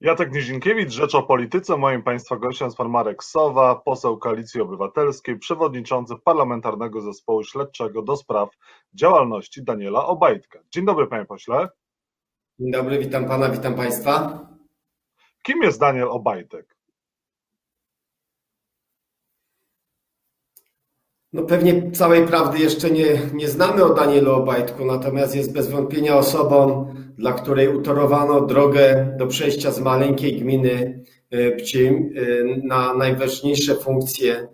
Jacek Nizinkiewicz, Rzecz o Polityce. Moim Państwa gościem jest pan Marek Sowa, poseł Koalicji Obywatelskiej, przewodniczący Parlamentarnego Zespołu Śledczego do spraw działalności Daniela Obajtka. Dzień dobry, panie pośle. Dzień dobry, witam pana, witam państwa. Kim jest Daniel Obajtek? No pewnie całej prawdy jeszcze nie, nie znamy o Danielu Obajtku, natomiast jest bez wątpienia osobą, dla której utorowano drogę do przejścia z maleńkiej gminy e, Pcim e, na najważniejsze funkcje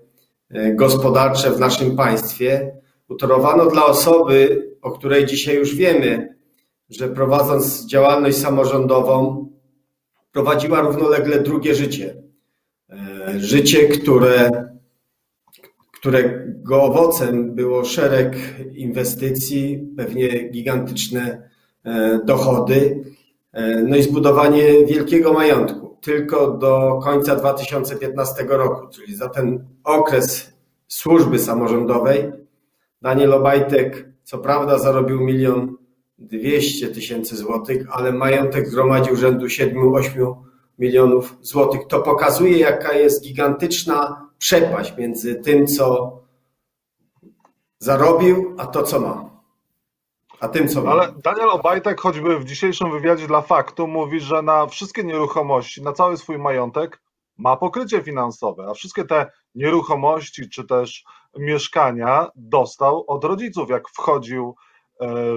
e, gospodarcze w naszym państwie. Utorowano dla osoby, o której dzisiaj już wiemy, że prowadząc działalność samorządową, prowadziła równolegle drugie życie. Życie, które którego owocem było szereg inwestycji, pewnie gigantyczne e, dochody, e, no i zbudowanie wielkiego majątku. Tylko do końca 2015 roku, czyli za ten okres służby samorządowej, Daniel Obajtek co prawda zarobił milion dwieście tysięcy złotych, ale majątek zgromadził rzędu 7-8 milionów złotych. To pokazuje, jaka jest gigantyczna przepaść między tym, co zarobił, a to, co ma. A tym, co ma. Ale Daniel Obajtek, choćby w dzisiejszym wywiadzie dla Faktu, mówi, że na wszystkie nieruchomości, na cały swój majątek ma pokrycie finansowe, a wszystkie te nieruchomości czy też mieszkania dostał od rodziców, jak wchodził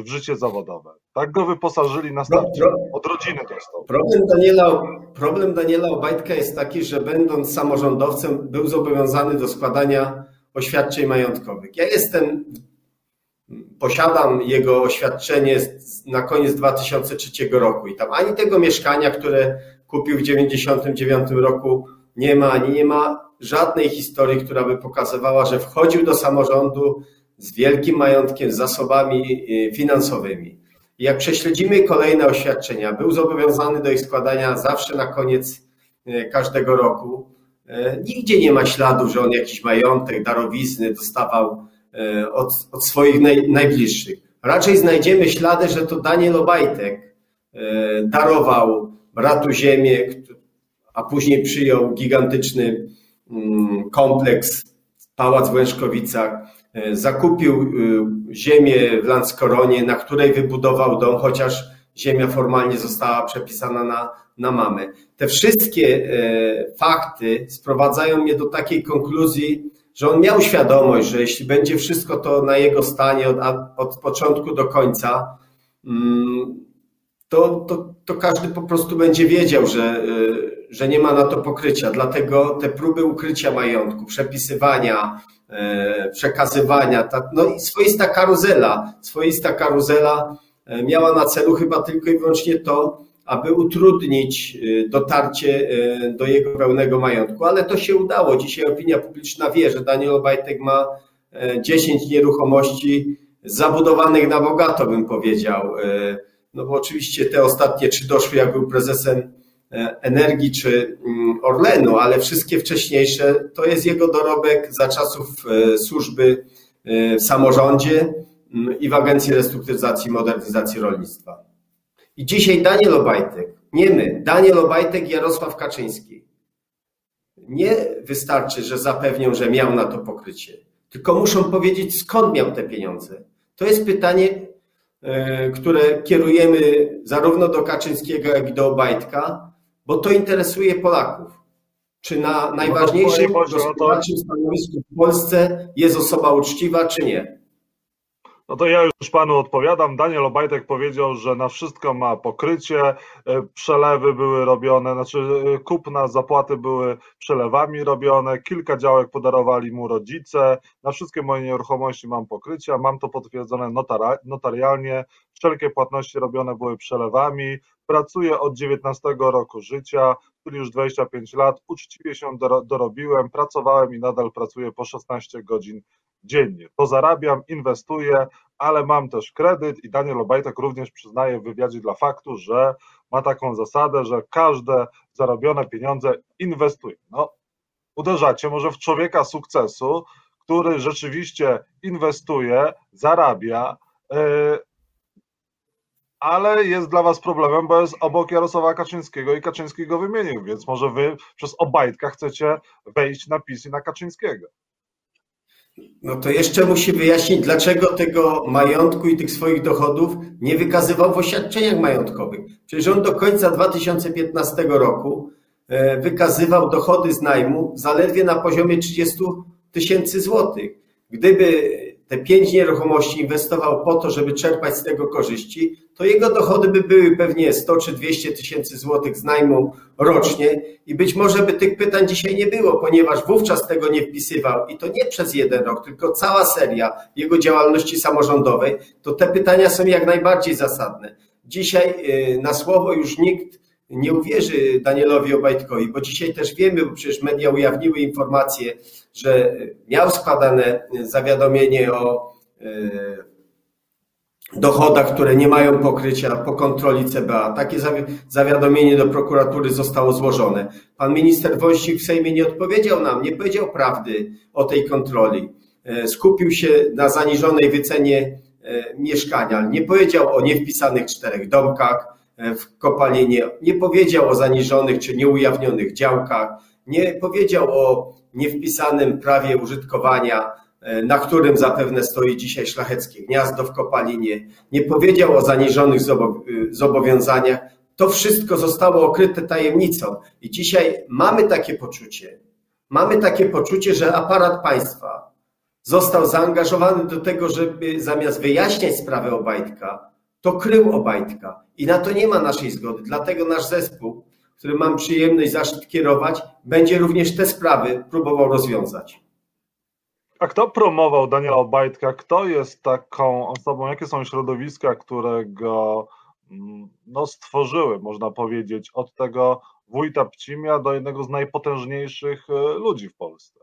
w życie zawodowe. Tak go wyposażyli następnie. Od rodziny dostał. Problem Daniela, problem Daniela Obajtka jest taki, że będąc samorządowcem był zobowiązany do składania oświadczeń majątkowych. Ja jestem, posiadam jego oświadczenie na koniec 2003 roku i tam ani tego mieszkania, które kupił w 1999 roku nie ma, ani nie ma żadnej historii, która by pokazywała, że wchodził do samorządu z wielkim majątkiem, z zasobami y, finansowymi. Jak prześledzimy kolejne oświadczenia, był zobowiązany do ich składania zawsze na koniec e, każdego roku. E, nigdzie nie ma śladu, że on jakiś majątek, darowizny dostawał od, od swoich naj, najbliższych. Raczej znajdziemy ślady, że to Daniel Obajtek darował bratu ziemię, a później przyjął gigantyczny mm, kompleks, pałac w Łężkowicach, E, zakupił e, ziemię w Lanskoronie, na której wybudował dom, chociaż ziemia formalnie została przepisana na, na mamę. Te wszystkie e, fakty sprowadzają mnie do takiej konkluzji, że on miał świadomość, że jeśli będzie wszystko to na jego stanie od, od początku do końca, mm, to, to, to każdy po prostu będzie wiedział, że, że nie ma na to pokrycia. Dlatego te próby ukrycia majątku, przepisywania, E, przekazywania. No i swoista karuzela, swoista karuzela e, miała na celu chyba tylko i wyłącznie to, aby utrudnić e, dotarcie do jego pełnego majątku, ale to się udało. Dzisiaj opinia publiczna wie, że Daniel Obajtek ma 10 nieruchomości zabudowanych na bogato, bym powiedział. No bo oczywiście te ostatnie trzy doszły, jak był prezesem energii czy mm, Orlenu, ale wszystkie wcześniejsze to jest jego dorobek za czasów e, służby e, w samorządzie mm, i w Agencji Restrukturyzacji i Modernizacji Rolnictwa. I dzisiaj Daniel Obajtek, nie my, Daniel Obajtek Jarosław Kaczyński. Nie wystarczy, że zapewnią, że miał na to pokrycie, tylko muszą powiedzieć, skąd miał te pieniądze. To jest pytanie, które kierujemy zarówno do Kaczyńskiego, jak i do Obajtka, bo to interesuje Polaków. Czy na najważniejszym no gospodarczym stanowisku w Polsce jest osoba uczciwa, czy nie? No to ja już panu odpowiadam. Daniel Obajtek powiedział, że na wszystko ma pokrycie, e, przelewy były robione, znaczy e, kupna, zapłaty były przelewami robione, kilka działek podarowali mu rodzice, na wszystkie moje nieruchomości mam pokrycie, mam to potwierdzone notarialnie, wszelkie płatności robione były przelewami, pracuję od 19 roku życia, czyli już 25 lat, uczciwie się dorobiłem, pracowałem i nadal pracuję po 16 godzin dziennie. To zarabiam, inwestuję, ale mam też kredyt i Daniel Obajtek również przyznaje w wywiadzie dla faktu, że ma taką zasadę, że każde zarobione pieniądze inwestuje. No, uderzacie może w człowieka sukcesu, który rzeczywiście inwestuje, zarabia, yy, ale jest dla was problemem, bo jest obok Jarosława Kaczyńskiego i Kaczyński go wymienił, więc może wy przez Obajtka chcecie wejść na PiS i na Kaczyńskiego. No to jeszcze musi wyjaśnić, dlaczego tego majątku i tych swoich dochodów nie wykazywał w oświadczeniach majątkowych. Przecież on do końca 2015 roku e, wykazywał dochody z najmu zaledwie na poziomie 30 tysięcy złotych. Gdyby te pięć nieruchomości inwestował po to, żeby czerpać z tego korzyści, to jego dochody by były pewnie 100 czy 200 tysięcy złotych z najmu rocznie. I być może by tych pytań dzisiaj nie było, ponieważ wówczas tego nie wpisywał. I to nie przez jeden rok, tylko cała seria jego działalności samorządowej, to te pytania są jak najbardziej zasadne. Dzisiaj y, na słowo już nikt nie uwierzy Danielowi Obajtkowi, bo dzisiaj też wiemy, bo przecież media ujawniły informacje, że miał składane zawiadomienie o e, dochodach, które nie mają pokrycia po kontroli CBA. Takie zawiadomienie do prokuratury zostało złożone. Pan minister Wąsik w Sejmie nie odpowiedział nam, nie powiedział prawdy o tej kontroli. E, skupił się na zaniżonej wycenie e, mieszkania. Nie powiedział o niewpisanych czterech domkach, w kopalinie, nie powiedział o zaniżonych czy nieujawnionych działkach, nie powiedział o niewpisanym prawie użytkowania, e, na którym zapewne stoi dzisiaj szlacheckie gniazdo w kopalinie, nie powiedział o zaniżonych zobowiązaniach. To wszystko zostało okryte tajemnicą i dzisiaj mamy takie poczucie, mamy takie poczucie, że aparat państwa został zaangażowany do tego, żeby zamiast wyjaśniać sprawę Obajtka, to krył Obajtka i na to nie ma naszej zgody. Dlatego nasz zespół, który mam przyjemność zaszczyt kierować, będzie również te sprawy próbował rozwiązać. A kto promował Daniela Obajtka? Kto jest taką osobą? Jakie są środowiska, które go mm, no, stworzyły, można powiedzieć, od tego wójta Pcimia do jednego z najpotężniejszych e, ludzi w Polsce?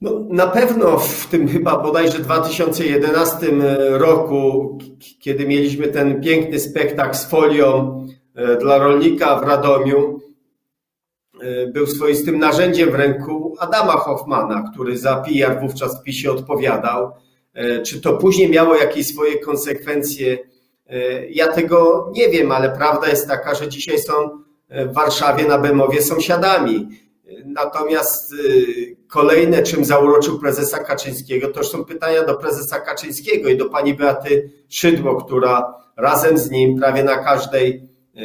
No, na pewno w tym chyba bodajże 2011 roku, kiedy mieliśmy ten piękny spektakl z folią e, dla rolnika w Radomiu, e, był swoistym narzędziem w ręku Adama Hoffmana, który za PR wówczas w PiSie odpowiadał. E, czy to później miało jakieś swoje konsekwencje? Ja tego nie wiem, ale prawda jest taka, że dzisiaj są w Warszawie na Bemowie sąsiadami. Natomiast Kolejne, czym zauroczył prezesa Kaczyńskiego, to są pytania do prezesa Kaczyńskiego i do pani Beaty Szydło, która razem z nim prawie na każdej, e,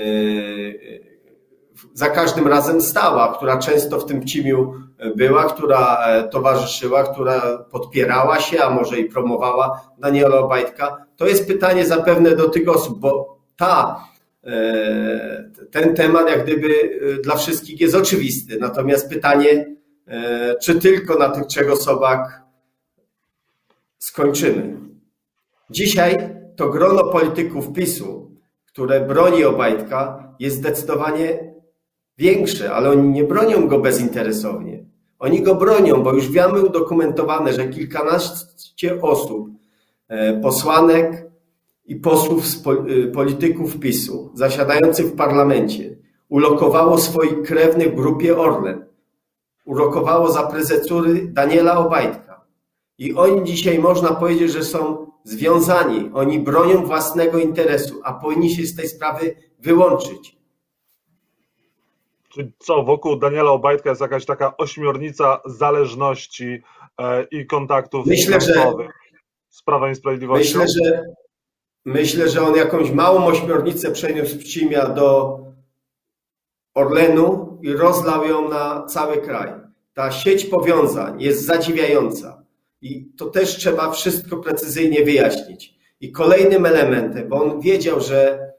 za każdym razem stała, która często w tym cimiu była, która e, towarzyszyła, która podpierała się, a może i promowała Daniela Obajtka. To jest pytanie zapewne do tych osób, bo ta, ten temat jak gdyby dla wszystkich jest oczywisty. Natomiast pytanie, E, czy tylko na tych trzech osobach skończymy. Dzisiaj to grono polityków PiSu, które broni Obajtka, jest zdecydowanie większe, ale oni nie bronią go bezinteresownie. Oni go bronią, bo już wiemy udokumentowane, że kilkanaście osób, e, posłanek i posłów e, polityków PiSu zasiadających w parlamencie ulokowało swoich krewnych w grupie Orlen urokowało za prezesury Daniela Obajtka. I oni dzisiaj można powiedzieć, że są związani. Oni bronią własnego interesu, a powinni się z tej sprawy wyłączyć. Czyli co, wokół Daniela Obajtka jest jakaś taka ośmiornica zależności e, i kontaktów myślę, że, z Prawem i Sprawiedliwością? Myślę, że myślę, że on jakąś małą ośmiornicę przeniósł z Pcimia do Orlenu i rozlał ją na cały kraj. Ta sieć powiązań jest zadziwiająca i to też trzeba wszystko precyzyjnie wyjaśnić. I kolejnym elementem, bo on wiedział, że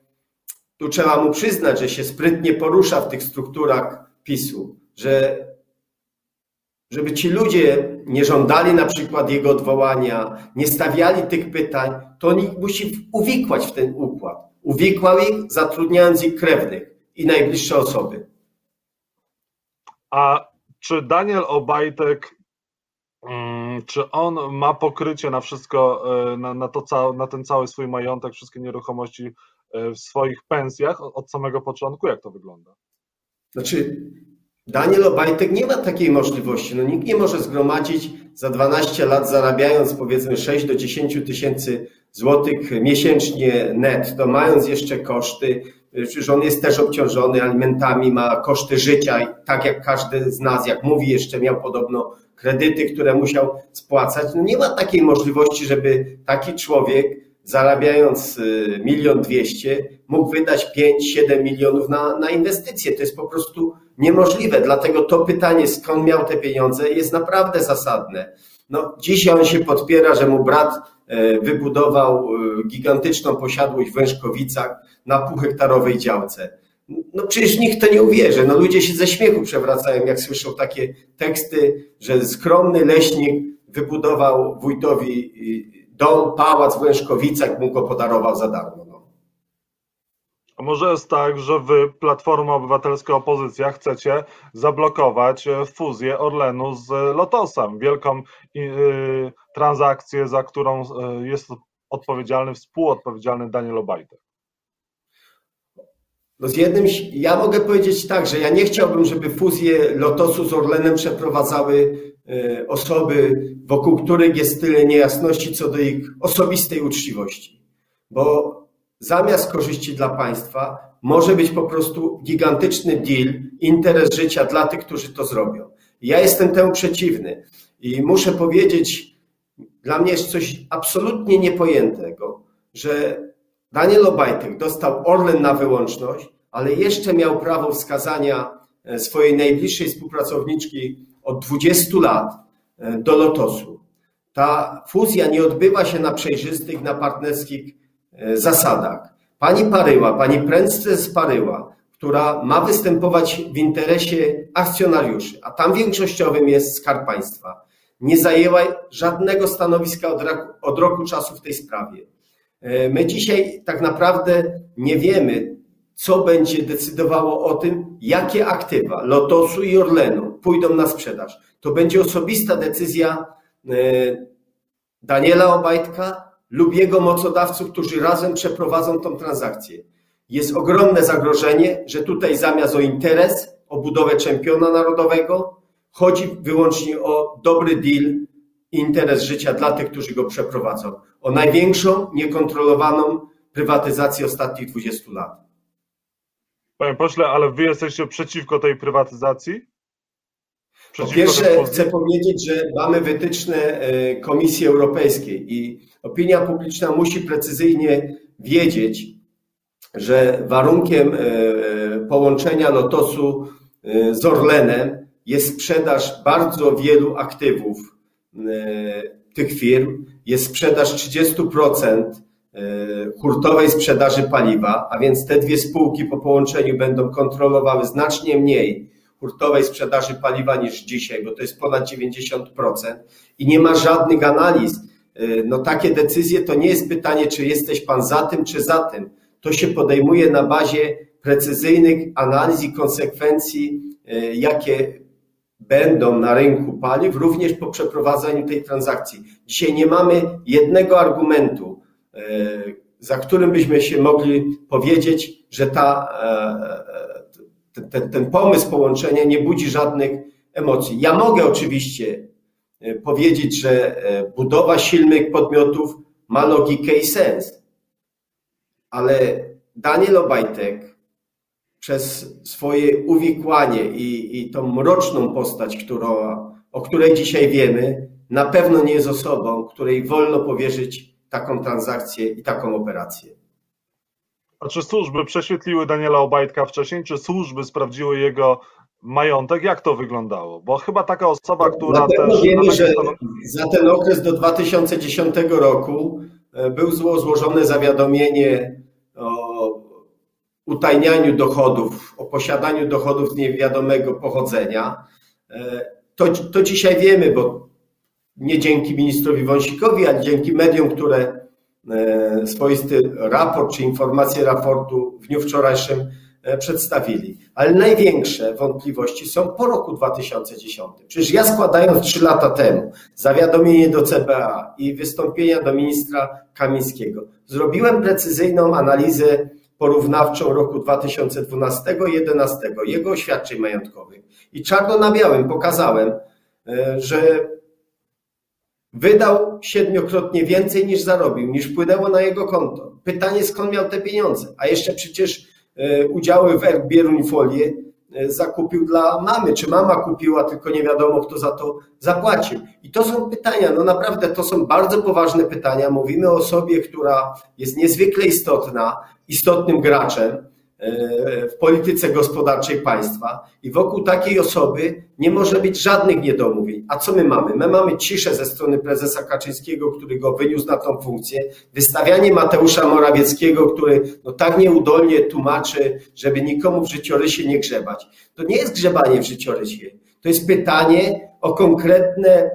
tu trzeba mu przyznać, że się sprytnie porusza w tych strukturach PiSu, że żeby ci ludzie nie żądali na przykład jego odwołania, nie stawiali tych pytań, to on ich musi uwikłać w ten układ. Uwikłał ich, zatrudniając ich krewnych i najbliższe osoby. A czy Daniel Obajtek, mm, czy on ma pokrycie na wszystko, e, na, na, to, na ten cały swój majątek, wszystkie nieruchomości e, w swoich pensjach od samego początku? Jak to wygląda? Znaczy, Daniel Obajtek nie ma takiej możliwości. No, nikt nie może zgromadzić za 12 lat, zarabiając powiedzmy 6 do 10 tysięcy złotych miesięcznie net, to mając jeszcze koszty, Przecież on jest też obciążony alimentami, ma koszty życia, tak jak każdy z nas, jak mówi, jeszcze miał podobno kredyty, które musiał spłacać. No nie ma takiej możliwości, żeby taki człowiek zarabiając y, milion dwieście mógł wydać 5-7 milionów na, na inwestycje. To jest po prostu niemożliwe. Dlatego to pytanie, skąd miał te pieniądze, jest naprawdę zasadne. No, dzisiaj on się podpiera, że mu brat e, wybudował e, gigantyczną posiadłość w Wężkowicach na półhektarowej działce. No przecież nikt to nie uwierzy. No ludzie się ze śmiechu przewracają, jak słyszą takie teksty, że skromny leśnik wybudował wójtowi dom, pałac w Łężkowicach, mu go podarował za darmo. No. A może jest tak, że wy, Platforma Obywatelska Opozycja, chcecie zablokować e, fuzję Orlenu z Lotosem, wielką yy, transakcję, za którą jest odpowiedzialny, współodpowiedzialny Daniel Obajtek? No z jednym, ja mogę powiedzieć tak, że ja nie chciałbym, żeby fuzję Lotosu z Orlenem przeprowadzały e, osoby, wokół których jest tyle niejasności co do ich osobistej uczciwości. Bo zamiast korzyści dla państwa może być po prostu gigantyczny deal, interes życia dla tych, którzy to zrobią. Ja jestem temu przeciwny i muszę powiedzieć, dla mnie jest coś absolutnie niepojętego, że Daniel Obajtek dostał Orlen na wyłączność, ale jeszcze miał prawo wskazania e, swojej najbliższej współpracowniczki od 20 lat e, do Lotosu. Ta fuzja nie odbywa się na przejrzystych, na partnerskich e, zasadach. Pani Paryła, pani prezes Paryła, która ma występować w interesie akcjonariuszy, a tam większościowym jest Skarb Państwa, nie zajęła żadnego stanowiska od roku, od roku czasu w tej sprawie. My dzisiaj tak naprawdę nie wiemy, co będzie decydowało o tym, jakie aktywa Lotosu i Orlenu pójdą na sprzedaż. To będzie osobista decyzja e, Daniela Obajtka lub jego mocodawców, którzy razem przeprowadzą tą transakcję. Jest ogromne zagrożenie, że tutaj zamiast o interes, o budowę czempiona narodowego, chodzi wyłącznie o dobry deal interes życia dla tych, którzy go przeprowadzą. O największą, niekontrolowaną prywatyzację ostatnich 20 lat. Panie pośle, ale wy jesteście przeciwko tej prywatyzacji? Po pierwsze, chcę powiedzieć, że mamy wytyczne e, Komisji Europejskiej i opinia publiczna musi precyzyjnie wiedzieć, że warunkiem e, połączenia Lotosu e, z Orlenem jest sprzedaż bardzo wielu aktywów tych firm, jest sprzedaż 30% E, hurtowej sprzedaży paliwa, a więc te dwie spółki po połączeniu będą kontrolowały znacznie mniej hurtowej sprzedaży paliwa niż dzisiaj, bo to jest ponad 90% i nie ma żadnych analiz. E, no takie decyzje to nie jest pytanie, czy jesteś pan za tym, czy za tym. To się podejmuje na bazie precyzyjnych analiz i konsekwencji, e, jakie będą na rynku paliw, również po przeprowadzeniu tej transakcji. Dzisiaj nie mamy jednego argumentu, E, za którym byśmy się mogli powiedzieć, że ta, e, e, ten, ten pomysł połączenia nie budzi żadnych emocji. Ja mogę oczywiście powiedzieć, że budowa silnych podmiotów ma logikę i sens, ale Daniel Obajtek przez swoje uwikłanie i, i tą mroczną postać, którą, o której dzisiaj wiemy, na pewno nie jest osobą, której wolno powierzyć taką transakcję i taką operację. A czy służby prześwietliły Daniela Obajtka wcześniej, czy służby sprawdziły jego majątek? Jak to wyglądało? Bo chyba taka osoba, która na też... Wiemy, że za ten okres do 2010 roku e, był złożone zawiadomienie utajnianiu dochodów, o posiadaniu dochodów niewiadomego pochodzenia. E, to, to dzisiaj wiemy, bo nie dzięki ministrowi Wąsikowi, ale dzięki mediom, które e, swoisty raport czy informacje raportu w dniu wczorajszym e, przedstawili. Ale największe wątpliwości są po roku 2010. Przecież ja składając trzy lata temu zawiadomienie do CBA i wystąpienia do ministra Kamińskiego, zrobiłem precyzyjną analizę porównawczą roku 2012-2011, jego oświadczeń majątkowych. I czarno na białym pokazałem, e, że Wydał siedmiokrotnie więcej niż zarobił, niż wpłynęło na jego konto. Pytanie, skąd miał te pieniądze? A jeszcze przecież e, udziały w Bieruń Folie e, zakupił dla mamy, czy mama kupiła, tylko nie wiadomo, kto za to zapłacił. I to są pytania, no naprawdę to są bardzo poważne pytania. Mówimy o osobie, która jest niezwykle istotna, istotnym graczem, E, w polityce gospodarczej państwa i wokół takiej osoby nie może być żadnych niedomówień. A co my mamy? My mamy ciszę ze strony prezesa Kaczyńskiego, który go wyniósł na tą funkcję, wystawianie Mateusza Morawieckiego, który no tak nieudolnie tłumaczy, żeby nikomu w życiorysie nie grzebać. To nie jest grzebanie w życiorysie. To jest pytanie o konkretne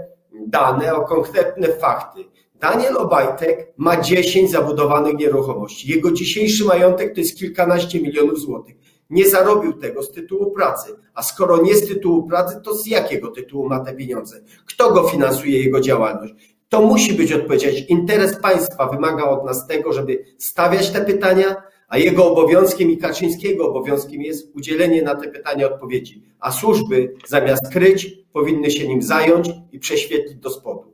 dane, o konkretne fakty. Daniel Obajtek ma 10 zabudowanych nieruchomości. Jego dzisiejszy majątek to jest kilkanaście milionów złotych. Nie zarobił tego z tytułu pracy. A skoro nie z tytułu pracy, to z jakiego tytułu ma te pieniądze? Kto go finansuje, jego działalność? To musi być odpowiedź. Interes państwa wymaga od nas tego, żeby stawiać te pytania, a jego obowiązkiem i Kaczyńskiego obowiązkiem jest udzielenie na te pytania odpowiedzi. A służby zamiast kryć, powinny się nim zająć i prześwietlić do spodu.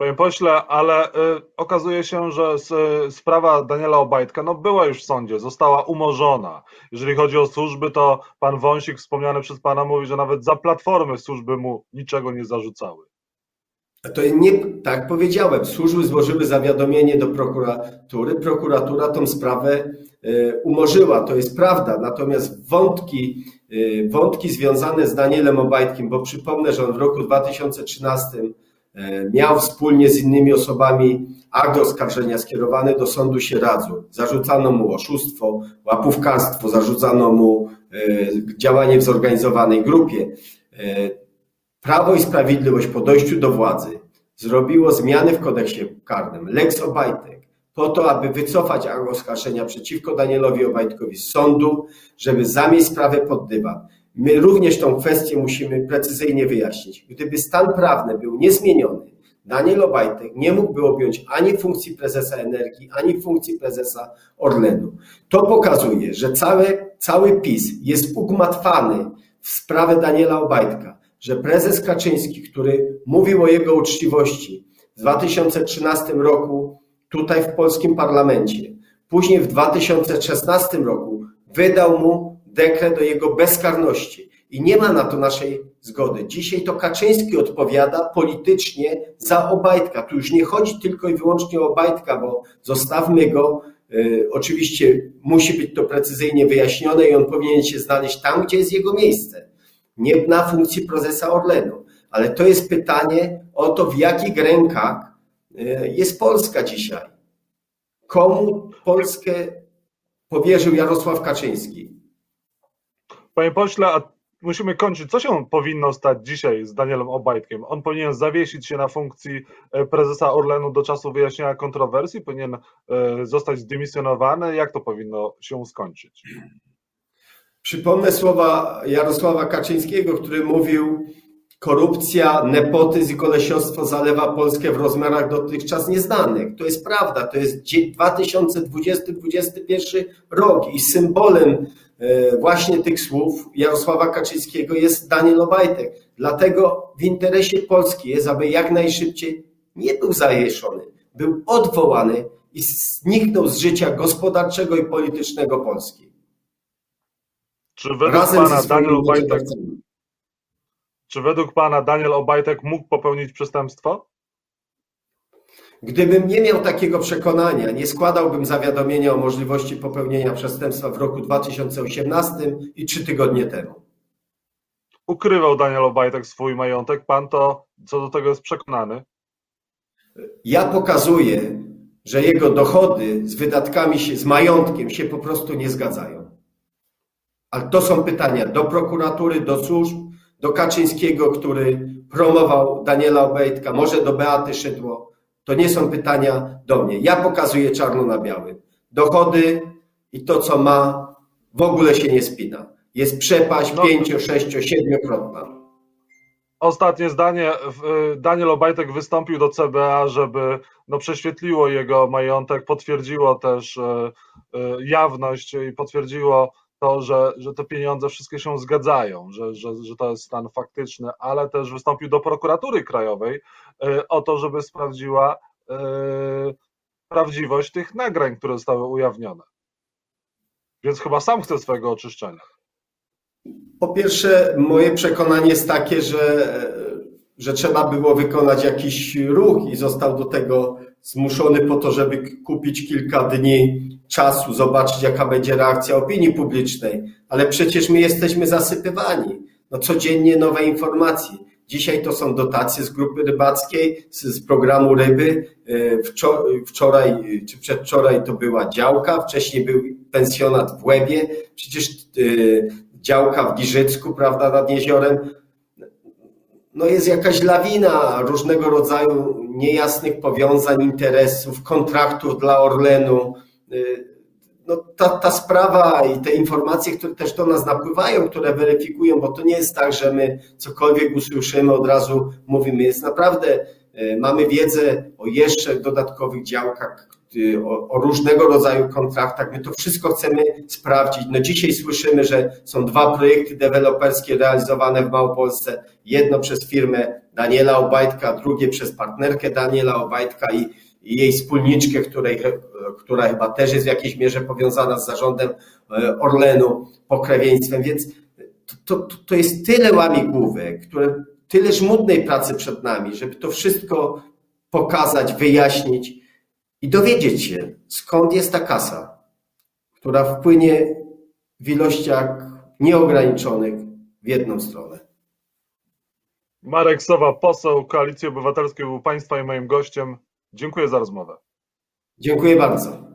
Panie pośle, ale y, okazuje się, że y, sprawa Daniela Obajtka no, była już w sądzie, została umorzona. Jeżeli chodzi o służby, to pan Wąsik wspomniany przez pana mówi, że nawet za platformy służby mu niczego nie zarzucały. To nie, tak powiedziałem, służby złożyły zawiadomienie do prokuratury, prokuratura tą sprawę y, umorzyła, to jest prawda, natomiast wątki, y, wątki związane z Danielem Obajtkiem, bo przypomnę, że on w roku 2013 E, miał wspólnie z innymi osobami akt oskarżenia skierowany do sądu Sieradzu. Zarzucano mu oszustwo, łapówkarstwo, zarzucano mu e, działanie w zorganizowanej grupie. E, Prawo i Sprawiedliwość po dojściu do władzy zrobiło zmiany w kodeksie karnym, Lex Obajtek, po to, aby wycofać oskarżenia przeciwko Danielowi Obajtkowi z sądu, żeby zamieść sprawę pod dywan. My również tą kwestię musimy precyzyjnie wyjaśnić. Gdyby stan prawny był niezmieniony, Daniel Obajtek nie mógłby objąć ani funkcji prezesa energii, ani funkcji prezesa Orlenu. To pokazuje, że cały, cały PiS jest ugmatwany w sprawę Daniela Obajtka, że prezes Kaczyński, który mówił o jego uczciwości w 2013 roku tutaj w polskim parlamencie, później w 2016 roku wydał mu dekret o jego bezkarności. I nie ma na to naszej zgody. Dzisiaj to Kaczyński odpowiada politycznie za Obajtka. Tu już nie chodzi tylko i wyłącznie o Obajtka, bo zostawmy go. Y, oczywiście musi być to precyzyjnie wyjaśnione i on powinien się znaleźć tam, gdzie jest jego miejsce. Nie na funkcji prezesa Orlenu. Ale to jest pytanie o to, w jakich rękach y, jest Polska dzisiaj. Komu Polskę powierzył Jarosław Kaczyński? Panie pośle, musimy kończyć. Co się powinno stać dzisiaj z Danielem Obajtkiem? On powinien zawiesić się na funkcji e, prezesa Orlenu do czasu wyjaśnienia kontrowersji? Powinien e, zostać zdymisjonowany? Jak to powinno się skończyć? Przypomnę słowa Jarosława Kaczyńskiego, który mówił, korupcja, nepotyzm i kolesiostwo zalewa Polskę w rozmiarach dotychczas nieznanych. To jest prawda, to jest 2020-2021 rok i symbolem właśnie tych słów Jarosława Kaczyńskiego jest Daniel Obajtek. Dlatego w interesie Polski jest, aby jak najszybciej nie był zawieszony, był odwołany i zniknął z życia gospodarczego i politycznego Polski. Czy według Razem pana Daniel Obajtek, czy według pana Daniel Obajtek mógł popełnić przestępstwo? Gdybym nie miał takiego przekonania, nie składałbym zawiadomienia o możliwości popełnienia przestępstwa w roku 2018 i trzy tygodnie temu. Ukrywał Daniel Obajtek swój majątek. Pan to co do tego jest przekonany? Ja pokazuję, że jego dochody z wydatkami, się, z majątkiem się po prostu nie zgadzają. Ale to są pytania do prokuratury, do służb, do Kaczyńskiego, który promował Daniela Obajtka, może do Beaty Szydło to nie są pytania do mnie. Ja pokazuję czarno na białym. Dochody i to, co ma, w ogóle się nie spina. Jest przepaść no. pięcio, sześcio, siedmiokrotna. Ostatnie zdanie. Daniel Obajtek wystąpił do CBA, żeby no, prześwietliło jego majątek, potwierdziło też e, e, jawność i potwierdziło to, że, że te pieniądze wszystkie się zgadzają, że, że, że to jest stan faktyczny, ale też wystąpił do prokuratury krajowej o to, żeby sprawdziła prawdziwość tych nagrań, które zostały ujawnione. Więc chyba sam chce swojego oczyszczenia. Po pierwsze, moje przekonanie jest takie, że, że trzeba było wykonać jakiś ruch i został do tego zmuszony po to, żeby kupić kilka dni czasu, zobaczyć jaka będzie reakcja opinii publicznej. Ale przecież my jesteśmy zasypywani. No codziennie nowe informacje. Dzisiaj to są dotacje z grupy rybackiej, z, z programu ryby. E, wczoraj czy przedwczoraj to była działka, wcześniej był pensjonat w Łebie, przecież e, działka w Giżycku, prawda, nad jeziorem. No jest jakaś lawina różnego rodzaju niejasnych powiązań, interesów, kontraktów dla Orlenu. E, no ta, ta sprawa i te informacje, które też do nas napływają, które weryfikują, bo to nie jest tak, że my cokolwiek usłyszymy, od razu mówimy. Jest naprawdę, e, mamy wiedzę o jeszcze dodatkowych działkach, o, o, różnego rodzaju kontraktach. My to wszystko chcemy sprawdzić. No dzisiaj słyszymy, że są dwa projekty deweloperskie realizowane w Małopolsce. Jedno przez firmę Daniela Obajtka, drugie przez partnerkę Daniela Obajtka i i jej wspólniczkę, której, która chyba też jest w jakiejś mierze powiązana z zarządem e, Orlenu, pokrewieństwem, więc to, to, to jest tyle łamigłówek, które, tyle żmudnej pracy przed nami, żeby to wszystko pokazać, wyjaśnić i dowiedzieć się, skąd jest ta kasa, która wpłynie w ilościach nieograniczonych w jedną stronę. Marek Sowa, poseł Koalicji Obywatelskiej był Państwa i moim gościem. Dziękuję za rozmowę. Dziękuję bardzo.